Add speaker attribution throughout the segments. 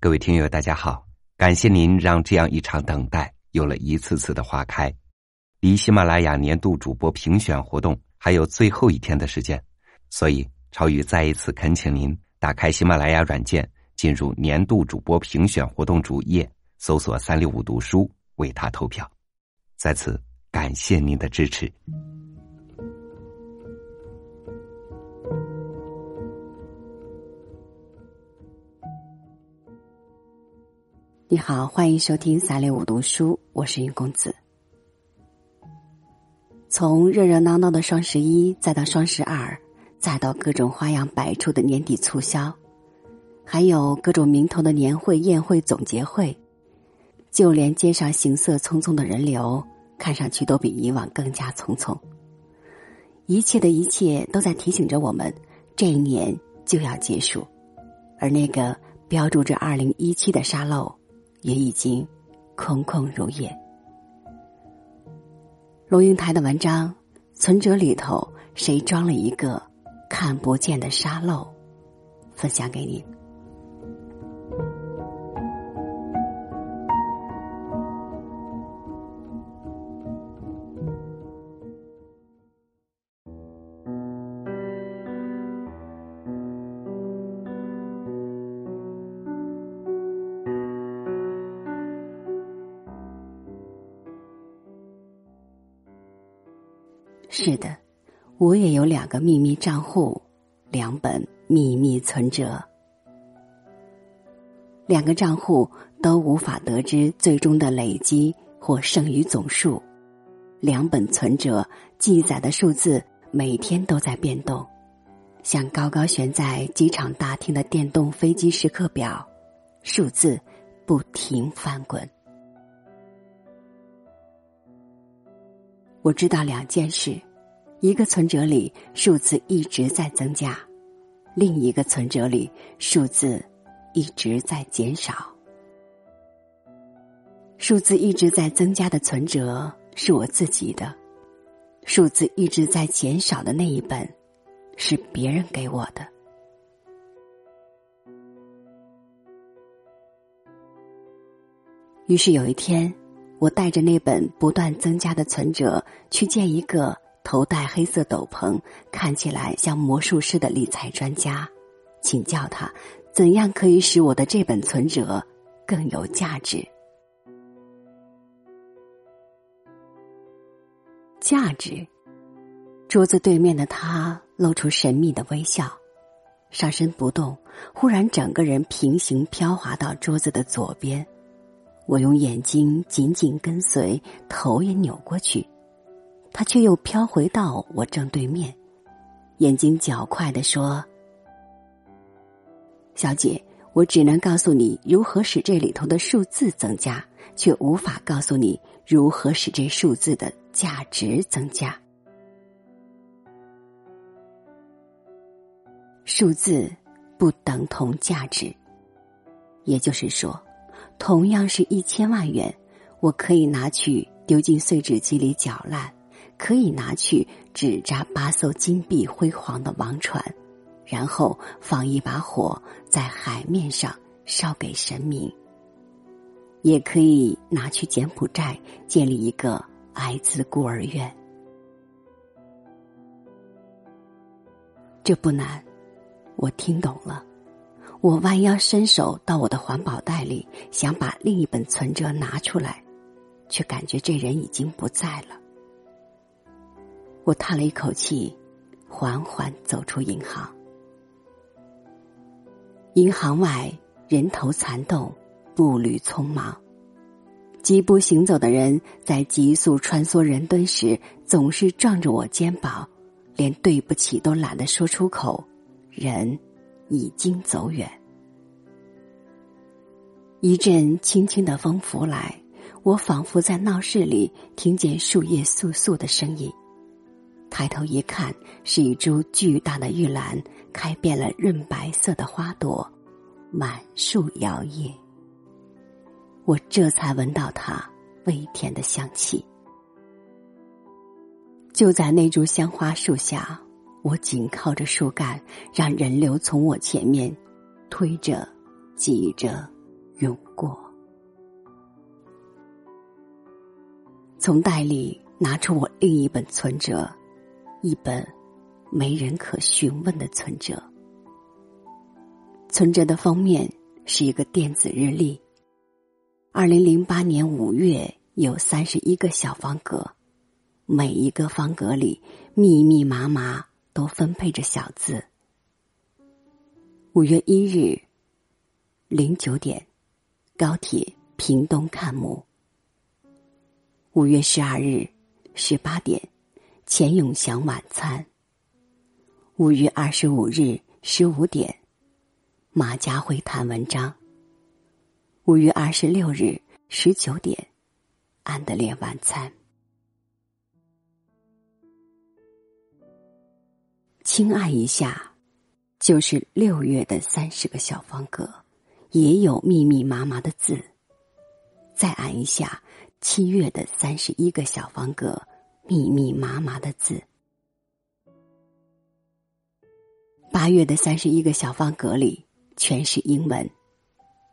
Speaker 1: 各位听友，大家好！感谢您让这样一场等待有了一次次的花开。离喜马拉雅年度主播评选活动还有最后一天的时间，所以超宇再一次恳请您打开喜马拉雅软件，进入年度主播评选活动主页，搜索“三六五读书”，为他投票。在此感谢您的支持。
Speaker 2: 你好，欢迎收听三六五读书，我是云公子。从热热闹闹的双十一，再到双十二，再到各种花样百出的年底促销，还有各种名头的年会、宴会、总结会，就连街上行色匆匆的人流，看上去都比以往更加匆匆。一切的一切都在提醒着我们，这一年就要结束，而那个标注着二零一七的沙漏。也已经空空如也。龙应台的文章，存折里头谁装了一个看不见的沙漏？分享给你。是的，我也有两个秘密账户，两本秘密存折。两个账户都无法得知最终的累积或剩余总数，两本存折记载的数字每天都在变动，像高高悬在机场大厅的电动飞机时刻表，数字不停翻滚。我知道两件事。一个存折里数字一直在增加，另一个存折里数字一直在减少。数字一直在增加的存折是我自己的，数字一直在减少的那一本是别人给我的。于是有一天，我带着那本不断增加的存折去见一个。头戴黑色斗篷，看起来像魔术师的理财专家，请教他怎样可以使我的这本存折更有价值。价值。桌子对面的他露出神秘的微笑，上身不动，忽然整个人平行飘滑到桌子的左边。我用眼睛紧紧跟随，头也扭过去。他却又飘回到我正对面，眼睛较快的说：“小姐，我只能告诉你如何使这里头的数字增加，却无法告诉你如何使这数字的价值增加。数字不等同价值，也就是说，同样是一千万元，我可以拿去丢进碎纸机里搅烂。”可以拿去纸扎八艘金碧辉煌的王船，然后放一把火在海面上烧给神明。也可以拿去柬埔寨建立一个艾滋孤儿院。这不难，我听懂了。我弯腰伸手到我的环保袋里，想把另一本存折拿出来，却感觉这人已经不在了。我叹了一口气，缓缓走出银行。银行外人头攒动，步履匆忙。疾步行走的人在急速穿梭人堆时，总是撞着我肩膀，连对不起都懒得说出口。人已经走远。一阵轻轻的风拂来，我仿佛在闹市里听见树叶簌簌的声音。抬头一看，是一株巨大的玉兰，开遍了润白色的花朵，满树摇曳。我这才闻到它微甜的香气。就在那株香花树下，我紧靠着树干，让人流从我前面推着、挤着、涌过。从袋里拿出我另一本存折，一本没人可询问的存折。存折的封面是一个电子日历。二零零八年五月有三十一个小方格，每一个方格里密密麻麻都分配着小字。五月一日零九点，高铁屏东看墓。五月十二日十八点，钱永祥晚餐。五月二十五日十五点，马家辉谈文章。五月二十六日十九点，安德烈晚餐。轻按一下，就是六月的三十个小方格，也有密密麻麻的字。再按一下。七月的三十一个小方格，密密麻麻的字。八月的三十一个小方格里全是英文，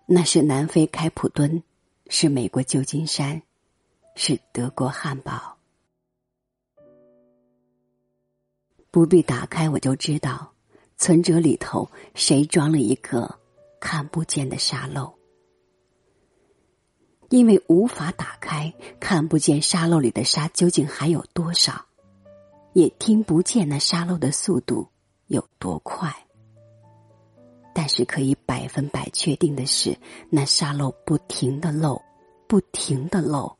Speaker 2: 那是南非开普敦，是美国旧金山，是德国汉堡。不必打开，我就知道，存折里头谁装了一个看不见的沙漏。因为无法打开，看不见沙漏里的沙究竟还有多少，也听不见那沙漏的速度有多快。但是可以百分百确定的是，那沙漏不停的漏，不停的漏，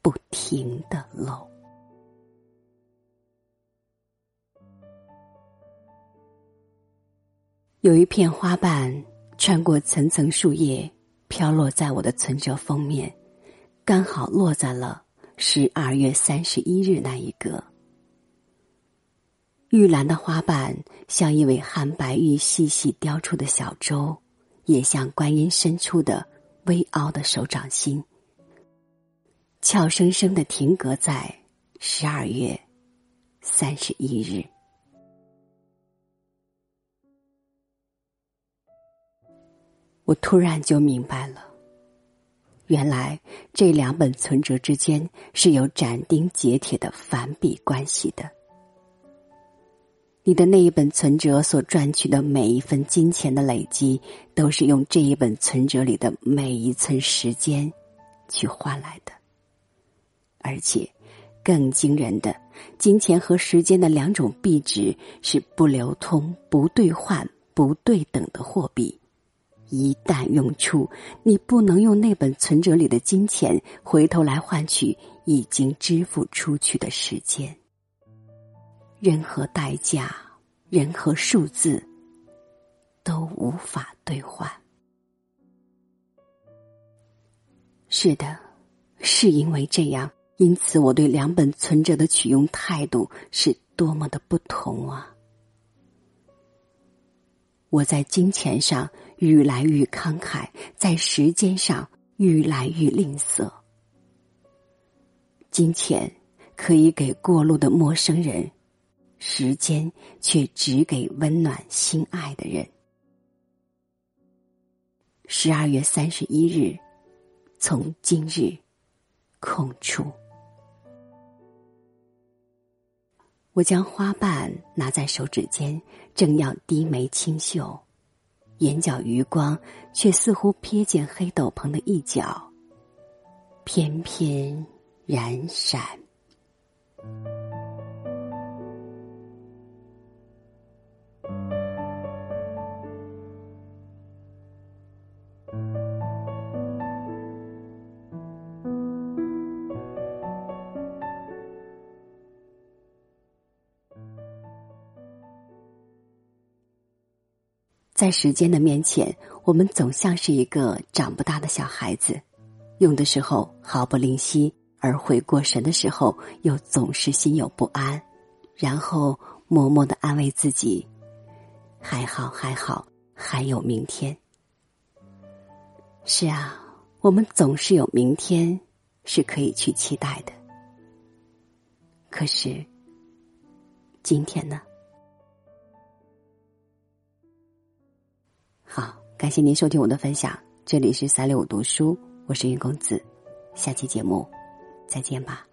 Speaker 2: 不停的漏。有一片花瓣穿过层层树叶。飘落在我的存折封面，刚好落在了十二月三十一日那一个。玉兰的花瓣像一尾汉白玉细细雕出的小舟，也像观音伸出的微凹的手掌心，俏生生的停格在十二月三十一日。我突然就明白了，原来这两本存折之间是有斩钉截铁的反比关系的。你的那一本存折所赚取的每一分金钱的累积，都是用这一本存折里的每一寸时间去换来的。而且，更惊人的，金钱和时间的两种币值是不流通、不兑换、不对等的货币。一旦用出，你不能用那本存折里的金钱回头来换取已经支付出去的时间。任何代价，任何数字，都无法兑换。是的，是因为这样，因此我对两本存折的取用态度是多么的不同啊！我在金钱上。愈来愈慷慨，在时间上愈来愈吝啬。金钱可以给过路的陌生人，时间却只给温暖心爱的人。十二月三十一日，从今日空出。我将花瓣拿在手指间，正要低眉轻嗅。眼角余光，却似乎瞥见黑斗篷的一角，翩翩燃闪。在时间的面前，我们总像是一个长不大的小孩子，用的时候毫不吝惜，而回过神的时候又总是心有不安，然后默默的安慰自己：“还好，还好，还有明天。”是啊，我们总是有明天，是可以去期待的。可是，今天呢？好，感谢您收听我的分享。这里是三六五读书，我是云公子，下期节目再见吧。